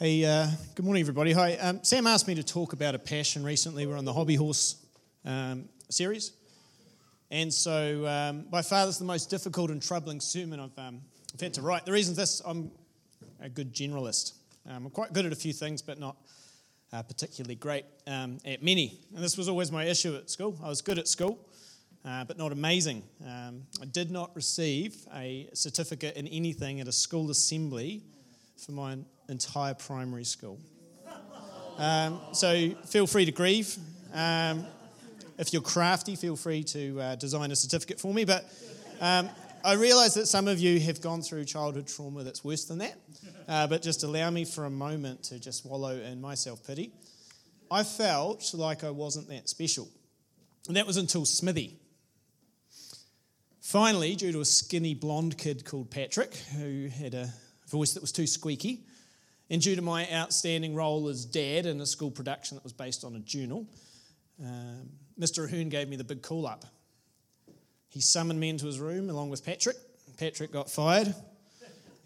Hey, uh, good morning, everybody. Hi. Um, Sam asked me to talk about a passion recently. We're on the Hobby Horse um, series. And so, um, by far, this is the most difficult and troubling sermon I've, um, I've had to write. The reason is this I'm a good generalist. Um, I'm quite good at a few things, but not uh, particularly great um, at many. And this was always my issue at school. I was good at school, uh, but not amazing. I did not receive a certificate in anything at a school assembly for my entire primary school. Um, so feel free to grieve. Um, if you're crafty, feel free to uh, design a certificate for me. But um, I realise that some of you have gone through childhood trauma that's worse than that. Uh, but just allow me for a moment to just wallow in my self pity. I felt like I wasn't that special. And that was until Smithy. Finally, due to a skinny blonde kid called Patrick, who had a voice that was too squeaky, and due to my outstanding role as dad in a school production that was based on a journal, um, Mr. Ahern gave me the big call up. He summoned me into his room along with Patrick. Patrick got fired,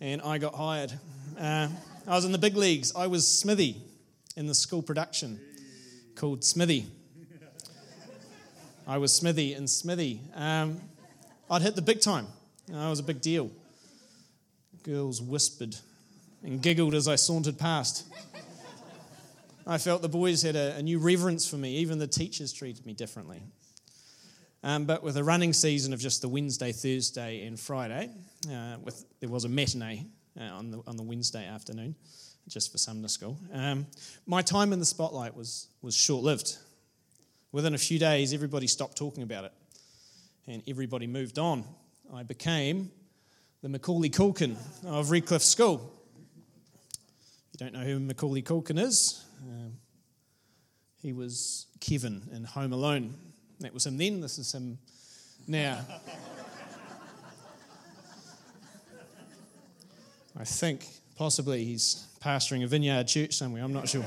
and I got hired. Uh, I was in the big leagues. I was Smithy in the school production called Smithy. I was Smithy and Smithy. Um, I'd hit the big time. I was a big deal. Girls whispered and giggled as I sauntered past. I felt the boys had a, a new reverence for me, even the teachers treated me differently. Um, but with a running season of just the Wednesday, Thursday, and Friday, uh, with, there was a matinee uh, on, the, on the Wednesday afternoon, just for Sumner School. Um, my time in the spotlight was, was short lived. Within a few days, everybody stopped talking about it, and everybody moved on. I became the Macaulay Culkin of Redcliffe School you don't know who Macaulay Culkin is, um, he was Kevin in Home Alone. That was him then, this is him now. I think possibly he's pastoring a vineyard church somewhere, I'm not sure.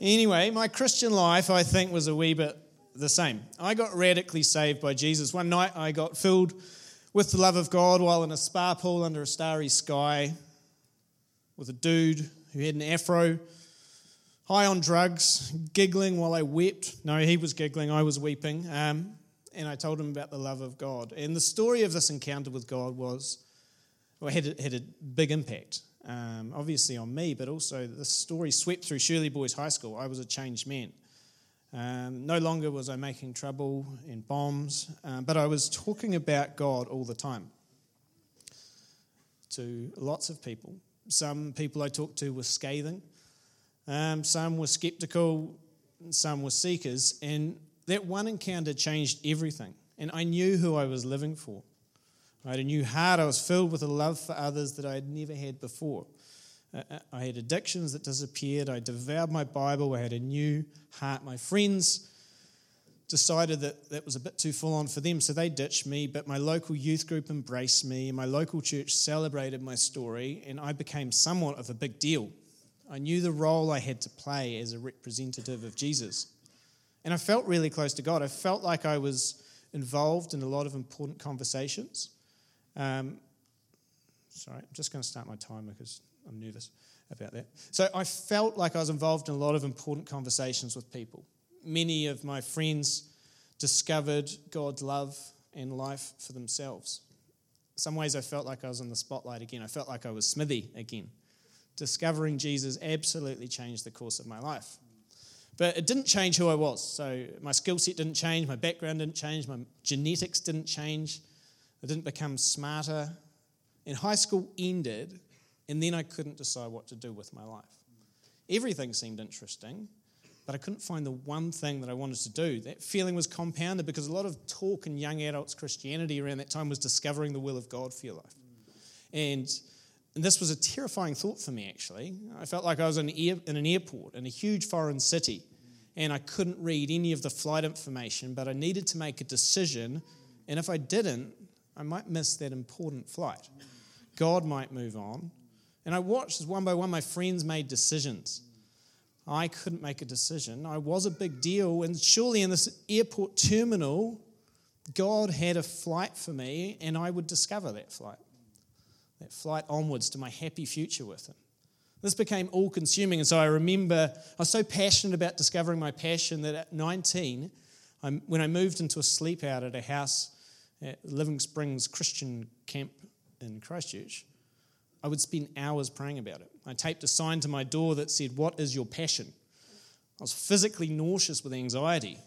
anyway, my Christian life, I think, was a wee bit the same. I got radically saved by Jesus. One night I got filled with the love of God while in a spa pool under a starry sky with a dude who had an afro, high on drugs, giggling while I wept. No, he was giggling, I was weeping. Um, and I told him about the love of God. And the story of this encounter with God was, well, had, had a big impact, um, obviously on me, but also this story swept through Shirley Boys High School. I was a changed man. Um, no longer was I making trouble in bombs, um, but I was talking about God all the time to lots of people. Some people I talked to were scathing, um, some were skeptical, some were seekers, and that one encounter changed everything. And I knew who I was living for. I had a new heart. I was filled with a love for others that I had never had before. I had addictions that disappeared. I devoured my Bible. I had a new heart. My friends decided that that was a bit too full on for them, so they ditched me. But my local youth group embraced me. My local church celebrated my story, and I became somewhat of a big deal. I knew the role I had to play as a representative of Jesus. And I felt really close to God. I felt like I was involved in a lot of important conversations. Um, sorry, I'm just going to start my timer because I'm nervous about that. So I felt like I was involved in a lot of important conversations with people. Many of my friends discovered God's love and life for themselves. some ways I felt like I was in the spotlight again. I felt like I was Smithy again. Discovering Jesus absolutely changed the course of my life. But it didn't change who I was. So my skill set didn't change, my background didn't change, my genetics didn't change. I didn't become smarter. And high school ended and then I couldn't decide what to do with my life. Everything seemed interesting, but I couldn't find the one thing that I wanted to do. That feeling was compounded because a lot of talk in young adults Christianity around that time was discovering the will of God for your life. And, and this was a terrifying thought for me, actually. I felt like I was in, air, in an airport in a huge foreign city, and I couldn't read any of the flight information, but I needed to make a decision. And if I didn't, I might miss that important flight. God might move on, and I watched as one by one my friends made decisions. I couldn't make a decision. I was a big deal, and surely in this airport terminal, God had a flight for me, and I would discover that flight, that flight onwards to my happy future with Him. This became all consuming, and so I remember I was so passionate about discovering my passion that at 19, when I moved into a sleep out at a house at Living Springs Christian Camp in Christchurch, I would spend hours praying about it. I taped a sign to my door that said, What is your passion? I was physically nauseous with anxiety.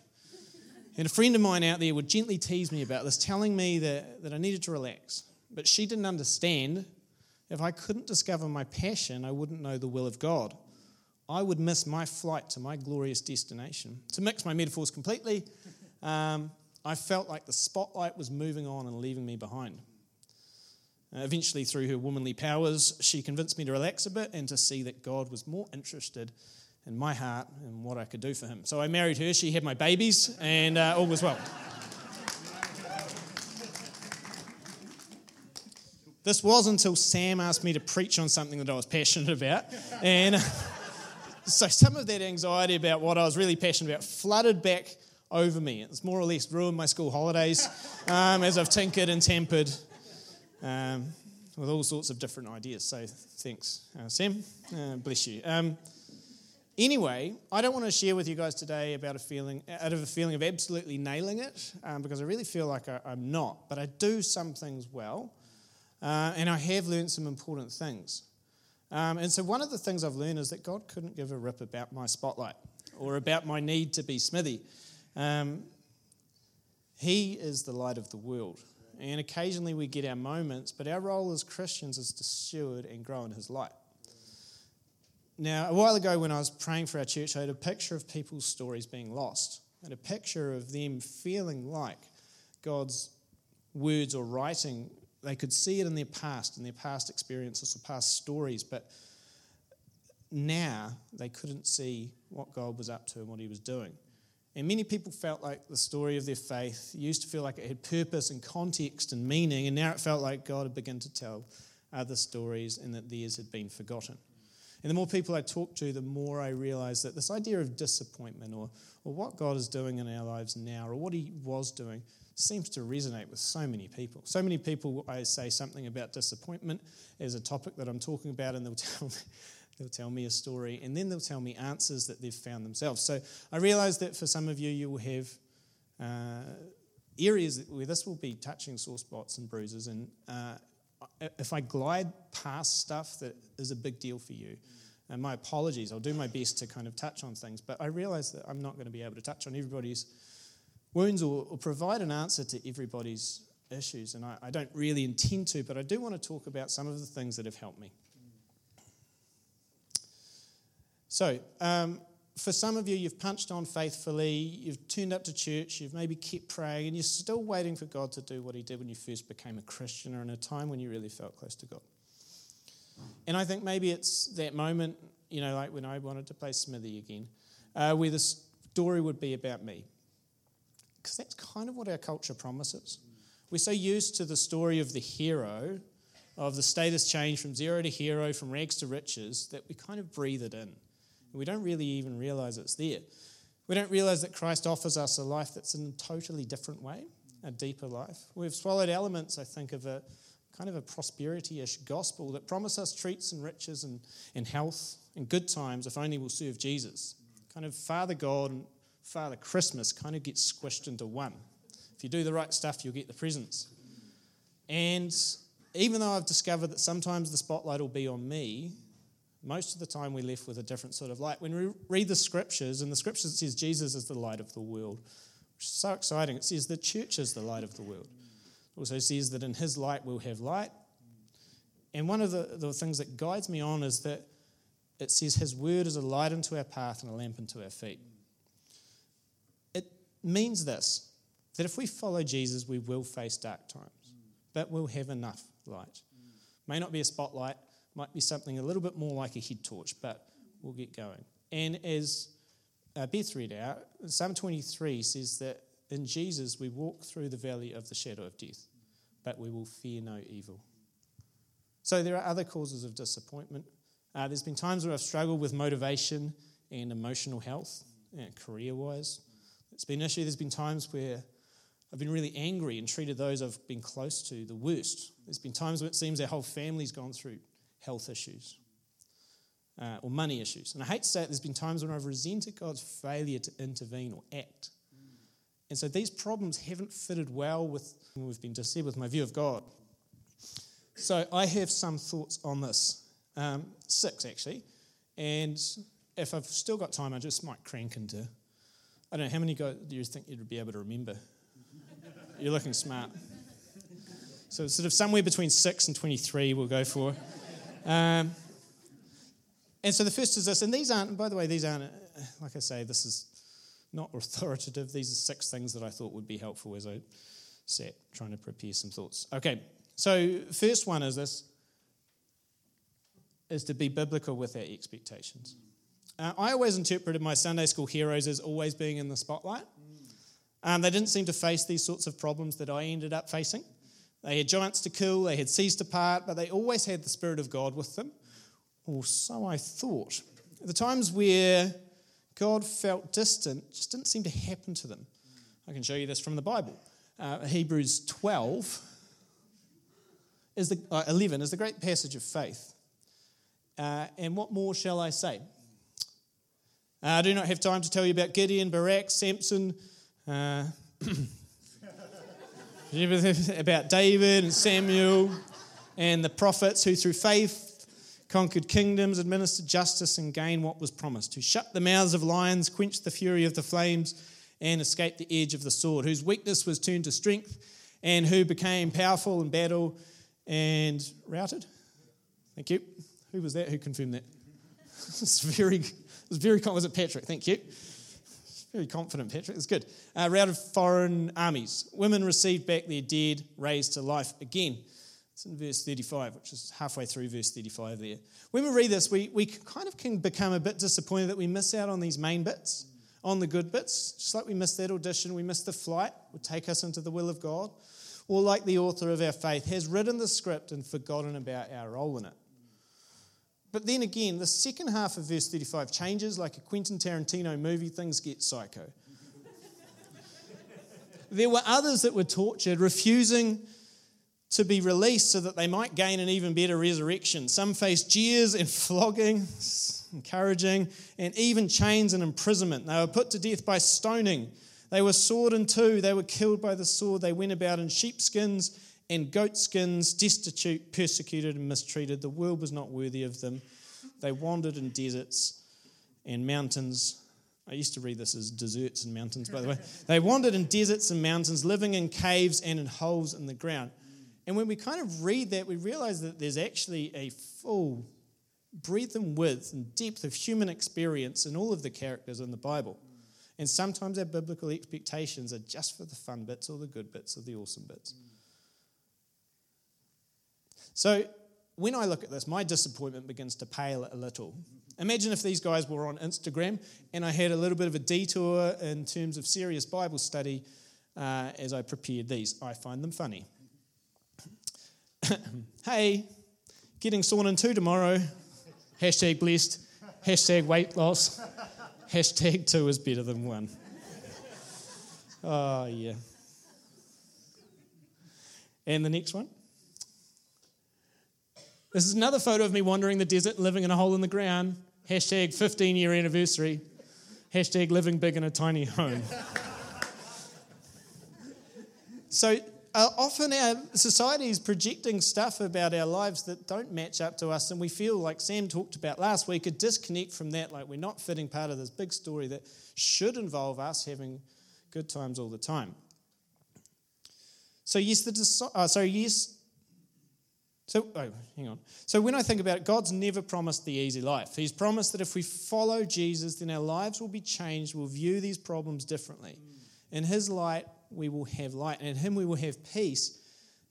And a friend of mine out there would gently tease me about this, telling me that, that I needed to relax. But she didn't understand if I couldn't discover my passion, I wouldn't know the will of God. I would miss my flight to my glorious destination. To mix my metaphors completely, um, I felt like the spotlight was moving on and leaving me behind. Uh, eventually, through her womanly powers, she convinced me to relax a bit and to see that God was more interested in my heart and what I could do for Him. So I married her, she had my babies, and uh, all was well. This was until Sam asked me to preach on something that I was passionate about. And so some of that anxiety about what I was really passionate about flooded back over me. It's more or less ruined my school holidays um, as I've tinkered and tampered um, with all sorts of different ideas. So thanks, uh, Sam. Uh, bless you. Um, anyway, I don't want to share with you guys today about a feeling, out of a feeling of absolutely nailing it, um, because I really feel like I, I'm not. But I do some things well. Uh, and I have learned some important things. Um, and so, one of the things I've learned is that God couldn't give a rip about my spotlight or about my need to be smithy. Um, he is the light of the world. And occasionally we get our moments, but our role as Christians is to steward and grow in His light. Now, a while ago when I was praying for our church, I had a picture of people's stories being lost, and a picture of them feeling like God's words or writing they could see it in their past, in their past experiences or past stories, but now they couldn't see what God was up to and what He was doing. And many people felt like the story of their faith used to feel like it had purpose and context and meaning, and now it felt like God had begun to tell other stories and that theirs had been forgotten. And the more people I talked to, the more I realized that this idea of disappointment or, or what God is doing in our lives now or what He was doing seems to resonate with so many people. So many people, I say something about disappointment as a topic that I'm talking about, and they'll tell me, they'll tell me a story, and then they'll tell me answers that they've found themselves. So I realize that for some of you, you will have uh, areas where this will be touching sore spots and bruises. And uh, if I glide past stuff that is a big deal for you, and my apologies, I'll do my best to kind of touch on things, but I realize that I'm not going to be able to touch on everybody's wounds or, or provide an answer to everybody's issues. And I, I don't really intend to, but I do want to talk about some of the things that have helped me. So, um, for some of you, you've punched on faithfully, you've turned up to church, you've maybe kept praying, and you're still waiting for God to do what He did when you first became a Christian or in a time when you really felt close to God. And I think maybe it's that moment, you know, like when I wanted to play Smithy again, uh, where the story would be about me because that's kind of what our culture promises. We're so used to the story of the hero, of the status change from zero to hero, from rags to riches, that we kind of breathe it in. We don't really even realize it's there. We don't realize that Christ offers us a life that's in a totally different way, a deeper life. We've swallowed elements, I think, of a kind of a prosperity ish gospel that promise us treats and riches and, and health and good times if only we'll serve Jesus. Kind of Father God and Father Christmas kind of gets squished into one. If you do the right stuff, you'll get the presents. And even though I've discovered that sometimes the spotlight will be on me, most of the time we're left with a different sort of light. When we read the scriptures, and the scriptures it says Jesus is the light of the world, which is so exciting. It says the church is the light of the world. It also says that in his light we'll have light. And one of the, the things that guides me on is that it says his word is a light unto our path and a lamp unto our feet It means this that if we follow Jesus, we will face dark times, but we'll have enough light. May not be a spotlight, might be something a little bit more like a head torch, but we'll get going. And as uh, Beth read out, Psalm 23 says that in Jesus we walk through the valley of the shadow of death, but we will fear no evil. So there are other causes of disappointment. Uh, there's been times where I've struggled with motivation and emotional health, uh, career wise. It's been an issue. There's been times where I've been really angry and treated those I've been close to the worst. There's been times when it seems our whole family's gone through health issues uh, or money issues. And I hate to say it, there's been times when I've resented God's failure to intervene or act. And so these problems haven't fitted well with we've been just with my view of God. So I have some thoughts on this. Um, six, actually. And if I've still got time, I just might crank into. I don't know, how many guys do you think you'd be able to remember? You're looking smart. So, sort of somewhere between 6 and 23, we'll go for. Um, and so the first is this, and these aren't, by the way, these aren't, like I say, this is not authoritative. These are six things that I thought would be helpful as I sat trying to prepare some thoughts. Okay, so first one is this is to be biblical with our expectations. Uh, I always interpreted my Sunday school heroes as always being in the spotlight. Um, they didn't seem to face these sorts of problems that I ended up facing. They had giants to kill, they had seas to part, but they always had the Spirit of God with them. Or so I thought. The times where God felt distant just didn't seem to happen to them. I can show you this from the Bible. Uh, Hebrews 12 is the, uh, 11 is the great passage of faith. Uh, and what more shall I say? Uh, I do not have time to tell you about Gideon, Barak, Samson, uh, about David and Samuel and the prophets who, through faith, conquered kingdoms, administered justice, and gained what was promised, who shut the mouths of lions, quenched the fury of the flames, and escaped the edge of the sword, whose weakness was turned to strength, and who became powerful in battle and routed. Thank you. Who was that? Who confirmed that? it's very, it was very, was it Patrick? Thank you. Very confident, Patrick. It's good. Uh, routed foreign armies. Women received back their dead, raised to life again. It's in verse 35, which is halfway through verse 35 there. When we read this, we, we kind of can become a bit disappointed that we miss out on these main bits, on the good bits. Just like we missed that audition, we missed the flight, would take us into the will of God. Or like the author of our faith has written the script and forgotten about our role in it. But then again, the second half of verse 35 changes like a Quentin Tarantino movie, things get psycho. there were others that were tortured, refusing to be released so that they might gain an even better resurrection. Some faced jeers and flogging, encouraging, and even chains and imprisonment. They were put to death by stoning. They were sawed in two. They were killed by the sword. They went about in sheepskins and goatskins, destitute, persecuted, and mistreated. The world was not worthy of them. They wandered in deserts and mountains. I used to read this as deserts and mountains, by the way. They wandered in deserts and mountains, living in caves and in holes in the ground. And when we kind of read that, we realize that there's actually a full breadth and width and depth of human experience in all of the characters in the Bible. And sometimes our biblical expectations are just for the fun bits or the good bits or the awesome bits. So when I look at this, my disappointment begins to pale a little. Imagine if these guys were on Instagram and I had a little bit of a detour in terms of serious Bible study uh, as I prepared these. I find them funny. hey, getting sawn in two tomorrow. Hashtag blessed. Hashtag weight loss. Hashtag two is better than one. Oh, yeah. And the next one. This is another photo of me wandering the desert, living in a hole in the ground. Hashtag 15 year anniversary. Hashtag living big in a tiny home. so uh, often our society is projecting stuff about our lives that don't match up to us, and we feel like Sam talked about last week a disconnect from that, like we're not fitting part of this big story that should involve us having good times all the time. So yes, the uh, so yes. So oh, hang on. So when I think about it, God's never promised the easy life. He's promised that if we follow Jesus, then our lives will be changed. We'll view these problems differently. In His light, we will have light, and in Him we will have peace,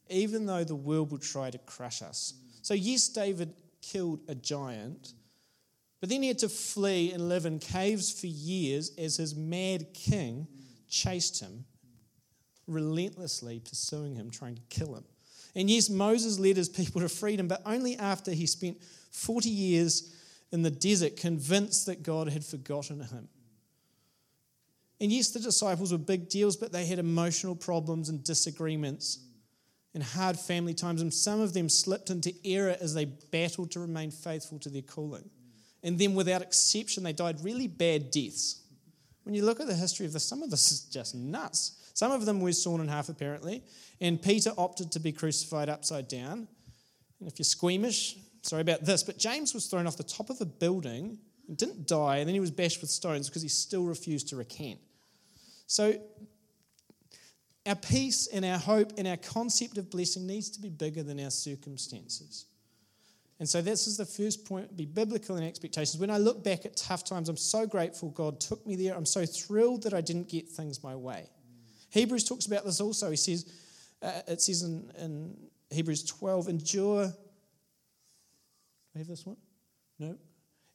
even though the world will try to crush us. So, yes, David killed a giant, but then he had to flee and live in caves for years as his mad king chased him, relentlessly pursuing him, trying to kill him. And yes, Moses led his people to freedom, but only after he spent 40 years in the desert convinced that God had forgotten him. And yes, the disciples were big deals, but they had emotional problems and disagreements and hard family times. And some of them slipped into error as they battled to remain faithful to their calling. And then, without exception, they died really bad deaths. When you look at the history of this, some of this is just nuts. Some of them were sawn in half, apparently. And Peter opted to be crucified upside down. And if you're squeamish, sorry about this, but James was thrown off the top of a building and didn't die, and then he was bashed with stones because he still refused to recant. So, our peace and our hope and our concept of blessing needs to be bigger than our circumstances. And so this is the first point, be biblical in expectations. When I look back at tough times, I'm so grateful God took me there. I'm so thrilled that I didn't get things my way. Hebrews talks about this also. He says, uh, it says in, in Hebrews 12, endure. Do have this one? No.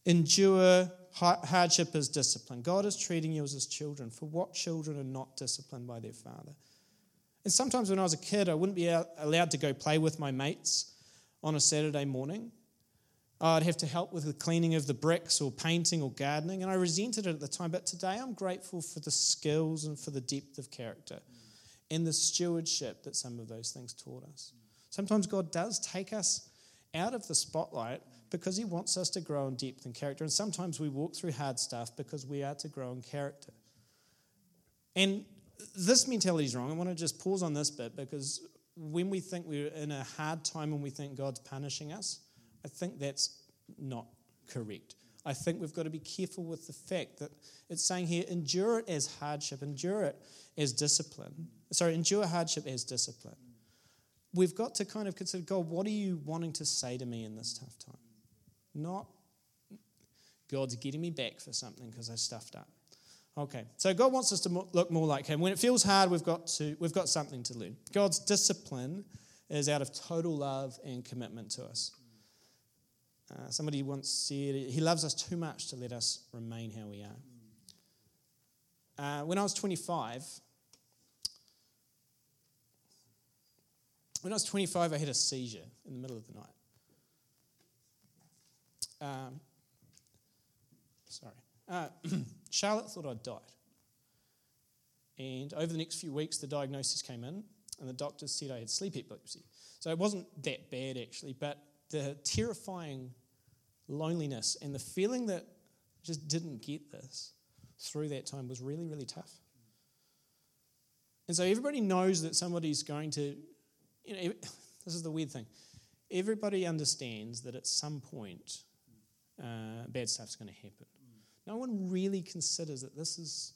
Endure hardship as discipline. God is treating you as his children. For what children are not disciplined by their father? And sometimes when I was a kid, I wouldn't be allowed to go play with my mates on a Saturday morning. I'd have to help with the cleaning of the bricks or painting or gardening, and I resented it at the time. But today I'm grateful for the skills and for the depth of character and the stewardship that some of those things taught us. Sometimes God does take us out of the spotlight because He wants us to grow in depth and character. And sometimes we walk through hard stuff because we are to grow in character. And this mentality is wrong. I want to just pause on this bit because when we think we're in a hard time and we think God's punishing us, I think that's not correct. I think we've got to be careful with the fact that it's saying here, endure it as hardship, endure it as discipline. Sorry, endure hardship as discipline. We've got to kind of consider God, what are you wanting to say to me in this tough time? Not God's getting me back for something because I stuffed up. Okay, so God wants us to look more like Him. When it feels hard, we've got, to, we've got something to learn. God's discipline is out of total love and commitment to us. Uh, somebody once said, He loves us too much to let us remain how we are. Uh, when I was 25, when I was 25, I had a seizure in the middle of the night. Um, sorry. Uh, Charlotte thought I'd died. And over the next few weeks, the diagnosis came in, and the doctors said I had sleep epilepsy. So it wasn't that bad, actually, but the terrifying loneliness and the feeling that just didn't get this through that time was really, really tough. And so everybody knows that somebody's going to, you know, this is the weird thing. Everybody understands that at some point, uh, bad stuff's going to happen. No one really considers that this is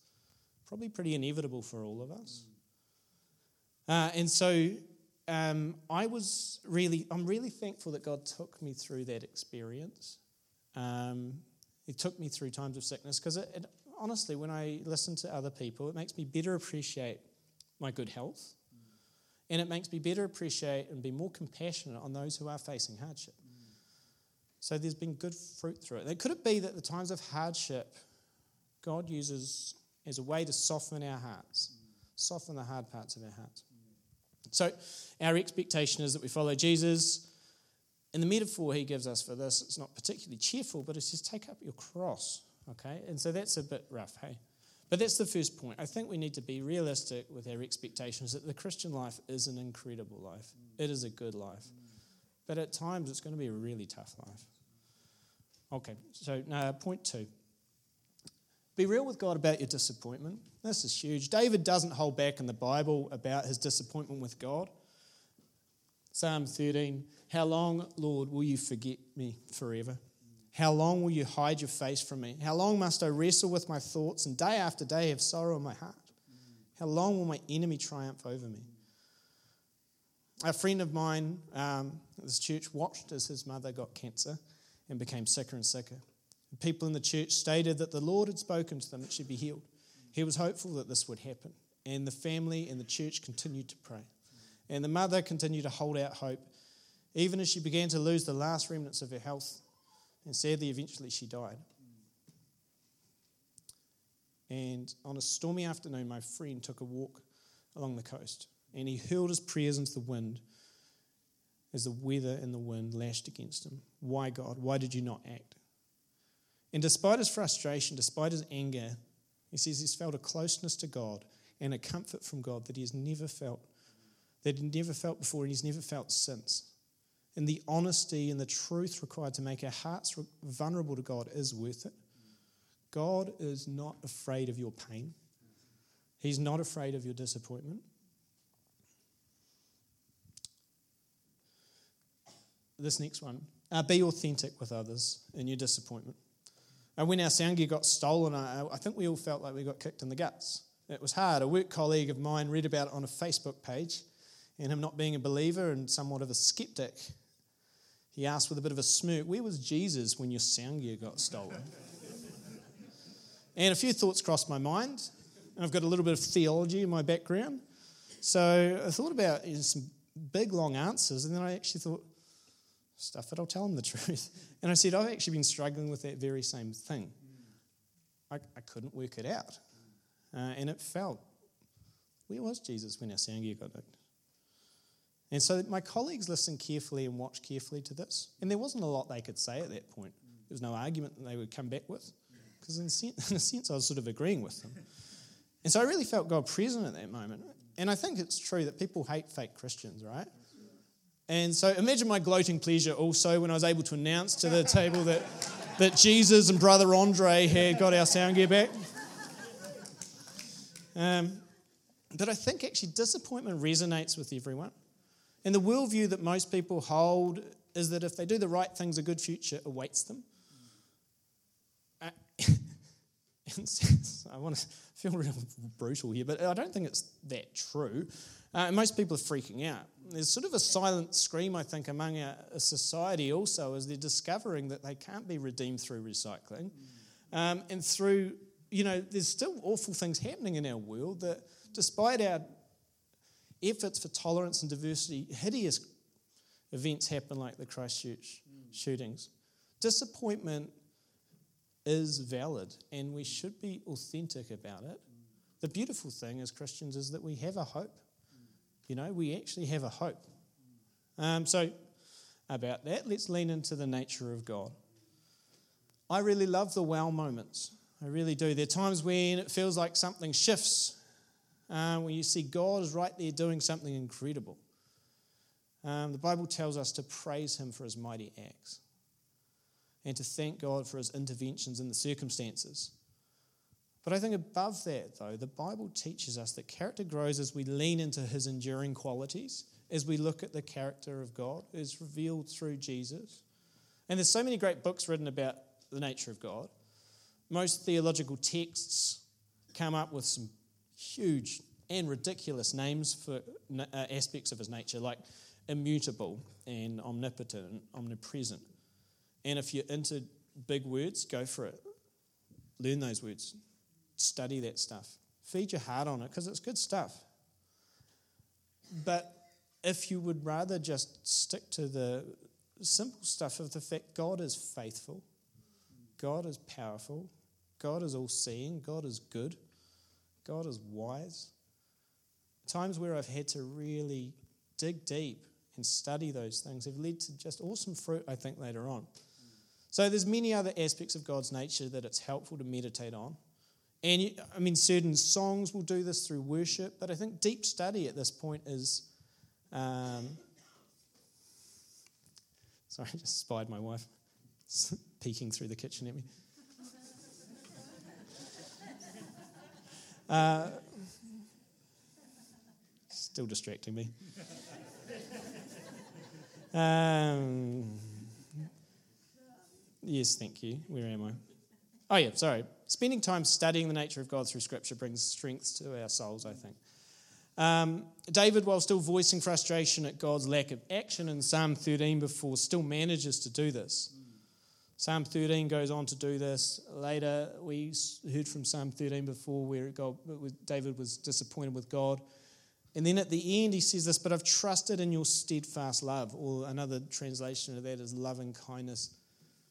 probably pretty inevitable for all of us. Uh, and so um, I was really, I'm really thankful that God took me through that experience. Um, he took me through times of sickness because it, it, honestly, when I listen to other people, it makes me better appreciate my good health. And it makes me better appreciate and be more compassionate on those who are facing hardship. So there's been good fruit through it. And could it be that the times of hardship God uses as a way to soften our hearts, soften the hard parts of our hearts? So our expectation is that we follow Jesus. In the metaphor he gives us for this, it's not particularly cheerful, but it says, take up your cross. Okay? And so that's a bit rough, hey? But that's the first point. I think we need to be realistic with our expectations that the Christian life is an incredible life. It is a good life. But at times it's going to be a really tough life. Okay, so uh, point two. Be real with God about your disappointment. This is huge. David doesn't hold back in the Bible about his disappointment with God. Psalm 13 How long, Lord, will you forget me forever? How long will you hide your face from me? How long must I wrestle with my thoughts and day after day have sorrow in my heart? How long will my enemy triumph over me? A friend of mine um, at this church watched as his mother got cancer and became sicker and sicker. People in the church stated that the Lord had spoken to them that she'd be healed. He was hopeful that this would happen. And the family and the church continued to pray. And the mother continued to hold out hope, even as she began to lose the last remnants of her health. And sadly, eventually, she died. And on a stormy afternoon, my friend took a walk along the coast and he hurled his prayers into the wind as the weather and the wind lashed against him. Why, God? Why did you not act? And despite his frustration, despite his anger, He says he's felt a closeness to God and a comfort from God that he has never felt, that he never felt before and he's never felt since. And the honesty and the truth required to make our hearts vulnerable to God is worth it. God is not afraid of your pain. He's not afraid of your disappointment. This next one uh, be authentic with others in your disappointment. And when our sound gear got stolen, I, I think we all felt like we got kicked in the guts. It was hard. A work colleague of mine read about it on a Facebook page, and him not being a believer and somewhat of a skeptic, he asked with a bit of a smirk, Where was Jesus when your sound gear got stolen? and a few thoughts crossed my mind, and I've got a little bit of theology in my background. So I thought about you know, some big, long answers, and then I actually thought, stuff it, I'll tell him the truth. And I said, I've actually been struggling with that very same thing. I, I couldn't work it out. Uh, and it felt, where was Jesus when our sound gear got nicked? And so my colleagues listened carefully and watched carefully to this. And there wasn't a lot they could say at that point. There was no argument that they would come back with. Because in, in a sense, I was sort of agreeing with them. And so I really felt God present at that moment. And I think it's true that people hate fake Christians, right? And so imagine my gloating pleasure also when I was able to announce to the table that, that Jesus and Brother Andre had got our sound gear back. Um, but I think actually disappointment resonates with everyone. And the worldview that most people hold is that if they do the right things, a good future awaits them. Uh, I want to feel real brutal here, but I don't think it's that true. Uh, most people are freaking out. There's sort of a silent scream, I think, among a, a society also as they're discovering that they can't be redeemed through recycling. Um, and through, you know, there's still awful things happening in our world that, despite our efforts for tolerance and diversity, hideous events happen like the Christchurch shootings. Disappointment is valid and we should be authentic about it. The beautiful thing as Christians is that we have a hope. You know, we actually have a hope. Um, so, about that, let's lean into the nature of God. I really love the wow moments. I really do. There are times when it feels like something shifts, uh, when you see God is right there doing something incredible. Um, the Bible tells us to praise Him for His mighty acts and to thank God for His interventions in the circumstances. But I think above that, though, the Bible teaches us that character grows as we lean into his enduring qualities, as we look at the character of God as revealed through Jesus. And there's so many great books written about the nature of God. Most theological texts come up with some huge and ridiculous names for uh, aspects of his nature, like immutable and omnipotent and omnipresent. And if you're into big words, go for it. Learn those words study that stuff. Feed your heart on it because it's good stuff. But if you would rather just stick to the simple stuff of the fact God is faithful, God is powerful, God is all seeing, God is good, God is wise. Times where I've had to really dig deep and study those things have led to just awesome fruit, I think, later on. So there's many other aspects of God's nature that it's helpful to meditate on. And I mean, certain songs will do this through worship, but I think deep study at this point is. Um, sorry, I just spied my wife peeking through the kitchen at me. Uh, still distracting me. Um, yes, thank you. Where am I? Oh, yeah, sorry. Spending time studying the nature of God through Scripture brings strength to our souls, I think. Um, David, while still voicing frustration at God's lack of action in Psalm 13 before, still manages to do this. Psalm 13 goes on to do this. Later, we heard from Psalm 13 before where David was disappointed with God. And then at the end, he says this, but I've trusted in your steadfast love, or another translation of that is loving kindness,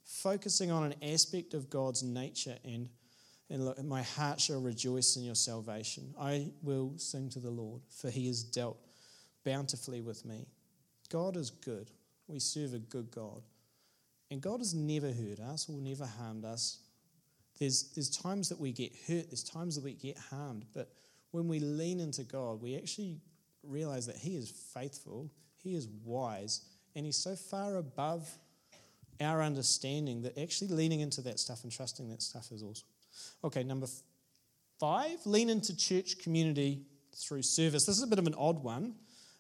focusing on an aspect of God's nature and and look, my heart shall rejoice in your salvation. I will sing to the Lord, for he has dealt bountifully with me. God is good. We serve a good God. And God has never hurt us or never harmed us. there's, there's times that we get hurt, there's times that we get harmed, but when we lean into God, we actually realize that He is faithful, He is wise, and He's so far above our understanding that actually leaning into that stuff and trusting that stuff is awesome. Okay, number five, lean into church community through service. This is a bit of an odd one,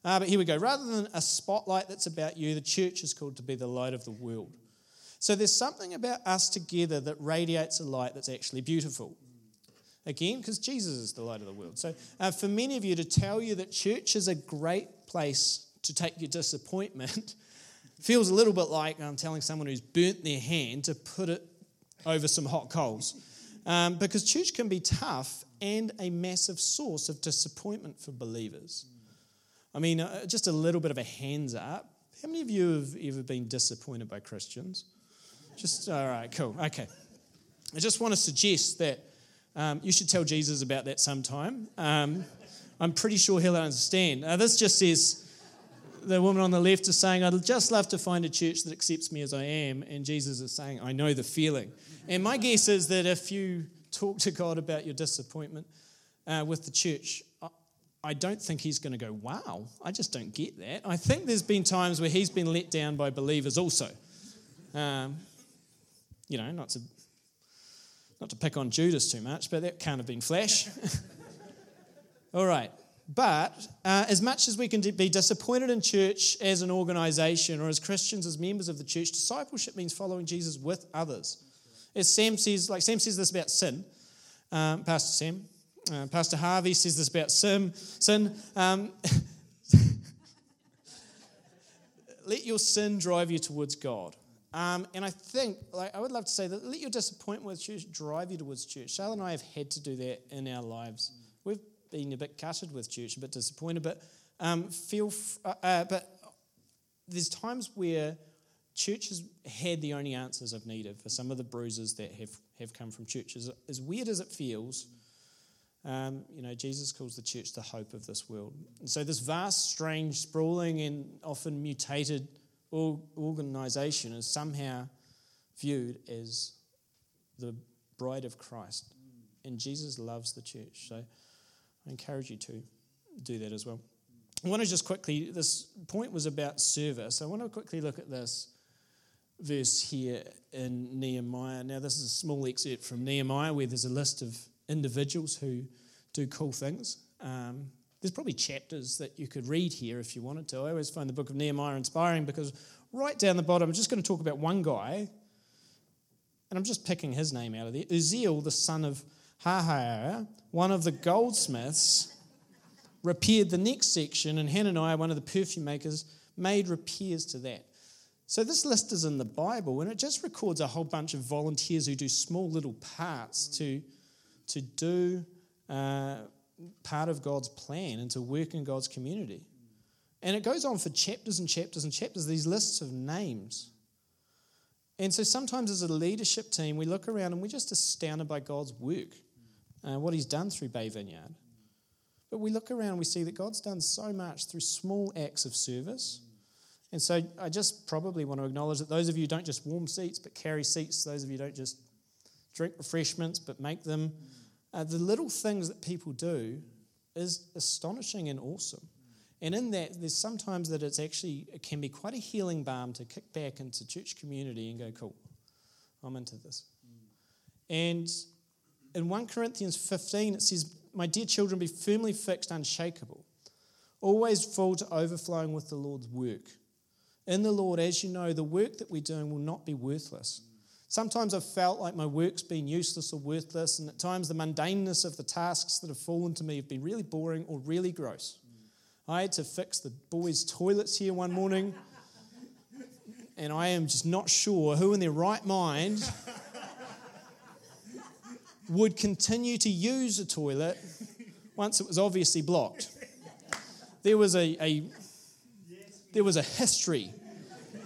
uh, but here we go. Rather than a spotlight that's about you, the church is called to be the light of the world. So there's something about us together that radiates a light that's actually beautiful. Again, because Jesus is the light of the world. So uh, for many of you to tell you that church is a great place to take your disappointment feels a little bit like I'm telling someone who's burnt their hand to put it over some hot coals. Um, because church can be tough and a massive source of disappointment for believers. I mean, uh, just a little bit of a hands up. How many of you have ever been disappointed by Christians? Just, all right, cool, okay. I just want to suggest that um, you should tell Jesus about that sometime. Um, I'm pretty sure he'll understand. Uh, this just says, the woman on the left is saying, I'd just love to find a church that accepts me as I am. And Jesus is saying, I know the feeling. And my guess is that if you talk to God about your disappointment uh, with the church, I, don't think he's going to go, wow, I just don't get that. I think there's been times where he's been let down by believers also. Um, you know, not to, not to pick on Judas too much, but that can't have been flesh. All right. But uh, as much as we can be disappointed in church as an organization or as Christians, as members of the church, discipleship means following Jesus with others. As Sam says, like Sam says this about sin, um, Pastor Sam, uh, Pastor Harvey says this about sin. Sin. Um, let your sin drive you towards God. Um, and I think, like, I would love to say that let your disappointment with church drive you towards church. Charlotte and I have had to do that in our lives. We've been a bit gutted with church, a bit disappointed, but um, feel, f- uh, uh, but there's times where church has had the only answers I've needed for some of the bruises that have, have come from churches. As weird as it feels, um, you know, Jesus calls the church the hope of this world. And so, this vast, strange, sprawling, and often mutated organization is somehow viewed as the bride of Christ. And Jesus loves the church. So, I encourage you to do that as well. I want to just quickly, this point was about service. I want to quickly look at this verse here in Nehemiah. Now, this is a small excerpt from Nehemiah where there's a list of individuals who do cool things. Um, there's probably chapters that you could read here if you wanted to. I always find the book of Nehemiah inspiring because right down the bottom, I'm just going to talk about one guy, and I'm just picking his name out of there Uzziel, the son of Harhaiah, one of the goldsmiths, repaired the next section, and Hananiah, one of the perfume makers, made repairs to that. So this list is in the Bible, and it just records a whole bunch of volunteers who do small little parts to, to do uh, part of God's plan and to work in God's community. And it goes on for chapters and chapters and chapters, these lists of names. And so sometimes as a leadership team, we look around and we're just astounded by God's work, uh, what He's done through Bay Vineyard. But we look around we see that God's done so much through small acts of service. And so I just probably want to acknowledge that those of you don't just warm seats, but carry seats. Those of you don't just drink refreshments, but make them. Uh, the little things that people do is astonishing and awesome. And in that, there's sometimes that it's actually, it can be quite a healing balm to kick back into church community and go, cool, I'm into this. And in 1 Corinthians 15, it says, My dear children, be firmly fixed, unshakable, always full to overflowing with the Lord's work. In the Lord, as you know, the work that we're doing will not be worthless. Sometimes I've felt like my work's been useless or worthless, and at times the mundaneness of the tasks that have fallen to me have been really boring or really gross. I had to fix the boys' toilets here one morning, and I am just not sure who in their right mind would continue to use a toilet once it was obviously blocked. There was a, a there was a history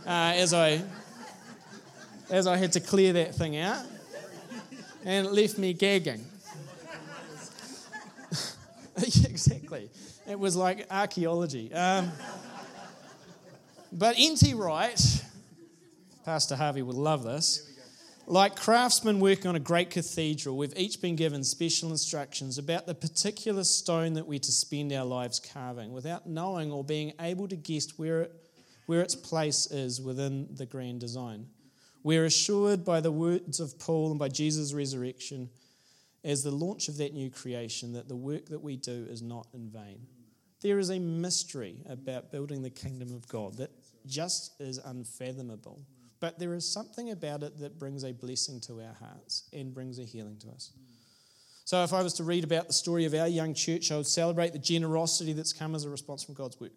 uh, as I as I had to clear that thing out, and it left me gagging. exactly. It was like archaeology. Um, but N.T. Wright, Pastor Harvey would love this, Like craftsmen working on a great cathedral, we've each been given special instructions about the particular stone that we're to spend our lives carving without knowing or being able to guess where, it, where its place is within the grand design. We're assured by the words of Paul and by Jesus' resurrection as the launch of that new creation that the work that we do is not in vain. There is a mystery about building the kingdom of God that just is unfathomable. But there is something about it that brings a blessing to our hearts and brings a healing to us. So, if I was to read about the story of our young church, I would celebrate the generosity that's come as a response from God's work.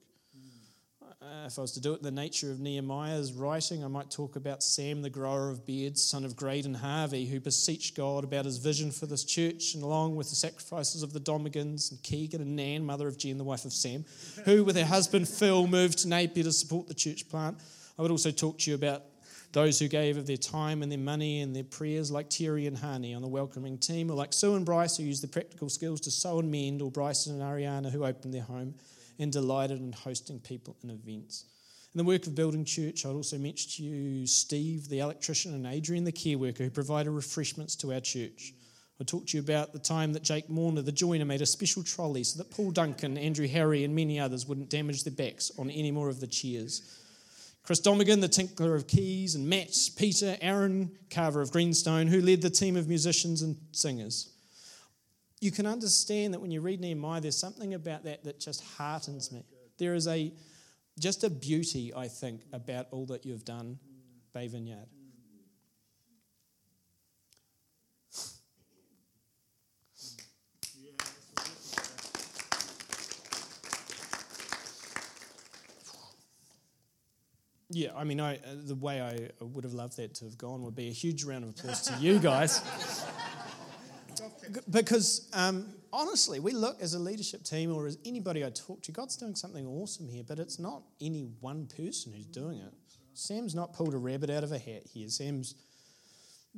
Uh, if I was to do it the nature of Nehemiah's writing, I might talk about Sam, the grower of beards, son of Graydon Harvey, who beseeched God about his vision for this church, and along with the sacrifices of the Domagans and Keegan and Nan, mother of Jen, the wife of Sam, who, with her husband Phil, moved to Napier to support the church plant. I would also talk to you about those who gave of their time and their money and their prayers, like Terry and Hani on the welcoming team, or like Sue and Bryce, who used the practical skills to sew and mend, or Bryson and Ariana, who opened their home and delighted in hosting people in events. In the work of building church, I'd also mention to you Steve, the electrician, and Adrian, the care worker, who provided refreshments to our church. I talked to you about the time that Jake Morner, the joiner, made a special trolley so that Paul Duncan, Andrew Harry, and many others wouldn't damage their backs on any more of the chairs. Chris Domigan, the tinkler of keys, and Matt, Peter, Aaron, carver of Greenstone, who led the team of musicians and singers. You can understand that when you read Nehemiah, there's something about that that just heartens me. There is a just a beauty, I think, about all that you've done, Bay Vineyard. Yeah, I mean, I, the way I would have loved that to have gone would be a huge round of applause to you guys. because um, honestly, we look as a leadership team or as anybody I talk to, God's doing something awesome here, but it's not any one person who's doing it. Sam's not pulled a rabbit out of a hat here. Sam's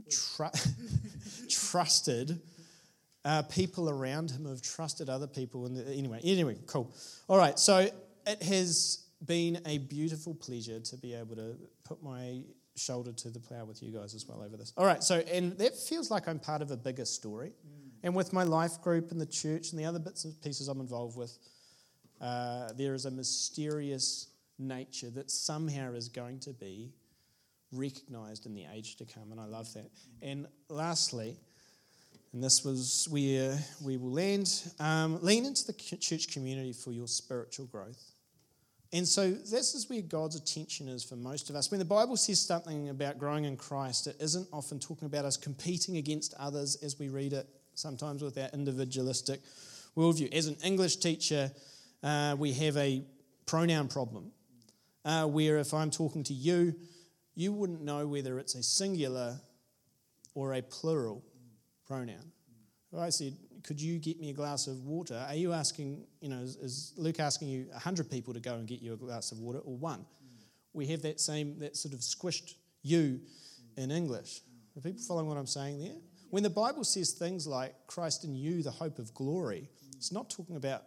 tr- trusted uh, people around him have trusted other people. And anyway, anyway, cool. All right, so it has been a beautiful pleasure to be able to put my shoulder to the plow with you guys as well over this. All right, so, and that feels like I'm part of a bigger story. Mm. And with my life group and the church and the other bits and pieces I'm involved with, uh, there is a mysterious nature that somehow is going to be recognized in the age to come, and I love that. Mm. And lastly, and this was where we will land, um, lean into the church community for your spiritual growth. And so this is where God's attention is for most of us. When the Bible says something about growing in Christ, it isn't often talking about us competing against others as we read it, sometimes with our individualistic worldview. As an English teacher, uh, we have a pronoun problem uh, where if I'm talking to you, you wouldn't know whether it's a singular or a plural pronoun. If I said, could you get me a glass of water? Are you asking, you know, is, is Luke asking you 100 people to go and get you a glass of water or one? Mm. We have that same, that sort of squished you mm. in English. Are people following what I'm saying there? When the Bible says things like Christ in you, the hope of glory, mm. it's not talking about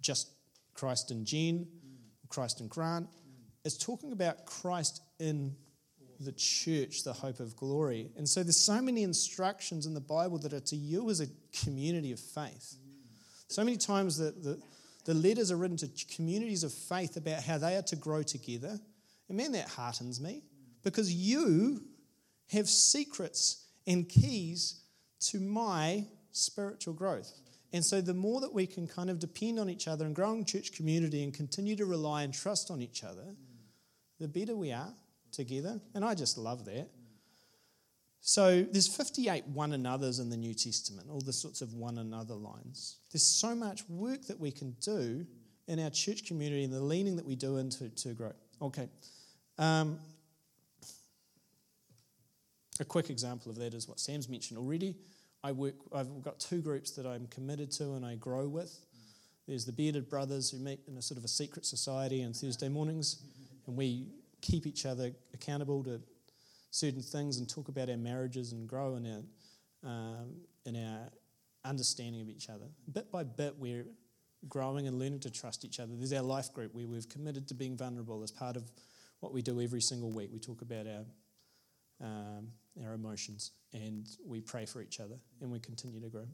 just Christ in Jen, Christ in Grant. It's talking about Christ in the church, the hope of glory. And so there's so many instructions in the Bible that are to you as a community of faith. So many times the, the, the letters are written to communities of faith about how they are to grow together. And man, that heartens me because you have secrets and keys to my spiritual growth. And so, the more that we can kind of depend on each other and grow in church community and continue to rely and trust on each other, the better we are together. And I just love that. So there's 58 one another's in the New Testament, all the sorts of one another lines. There's so much work that we can do in our church community and the leaning that we do into to grow. Okay. Um, a quick example of that is what Sam's mentioned already. I work, I've got two groups that I'm committed to and I grow with. There's the Bearded Brothers who meet in a sort of a secret society on Thursday mornings, and we keep each other accountable to certain things and talk about our marriages and grow in our, um, in our understanding of each other. Bit by bit, we're growing and learning to trust each other. There's our life group where we've committed to being vulnerable as part of what we do every single week. We talk about our um, our emotions, and we pray for each other, and we continue to grow.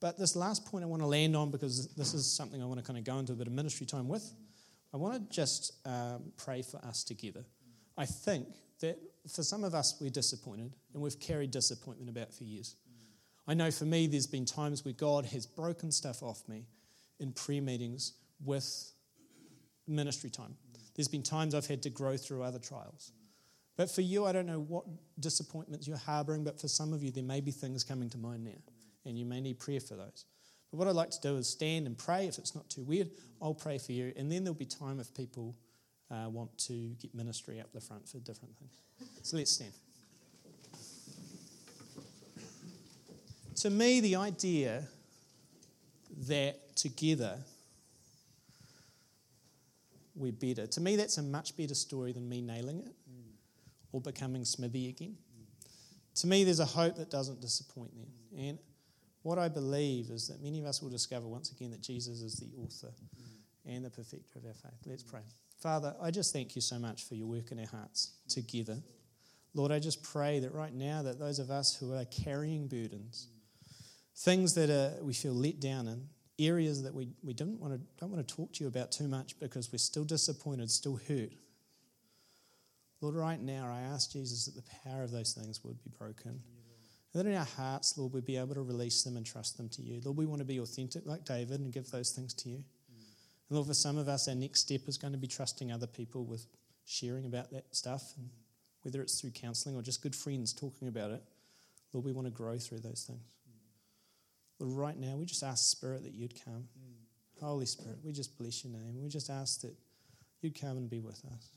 But this last point I want to land on because this is something I want to kind of go into a bit of ministry time with. I want to just um, pray for us together. I think that for some of us, we're disappointed, and we've carried disappointment about for years. I know for me, there's been times where God has broken stuff off me in prayer meetings with ministry time. There's been times I've had to grow through other trials. But for you, I don't know what disappointments you're harboring, but for some of you, there may be things coming to mind now, and you may need prayer for those. But what I'd like to do is stand and pray. If it's not too weird, I'll pray for you, and then there'll be time if people uh, want to get ministry up the front for different things. So let's stand. To me, the idea that together we're better, to me, that's a much better story than me nailing it or becoming Smithy again. To me, there's a hope that doesn't disappoint them. And what I believe is that many of us will discover once again that Jesus is the author mm-hmm. and the perfecter of our faith. Let's pray. Father, I just thank you so much for your work in our hearts together. Lord, I just pray that right now that those of us who are carrying burdens, mm-hmm. things that are, we feel let down in, areas that we, we don't, want to, don't want to talk to you about too much because we're still disappointed, still hurt. Lord, right now I ask Jesus that the power of those things would be broken. And that in our hearts, Lord, we'd be able to release them and trust them to you. Lord, we want to be authentic like David and give those things to you. And Lord, for some of us, our next step is going to be trusting other people with sharing about that stuff, and whether it's through counseling or just good friends talking about it. Lord, we want to grow through those things. Lord, right now, we just ask, Spirit, that you'd come. Holy Spirit, we just bless your name. We just ask that you'd come and be with us.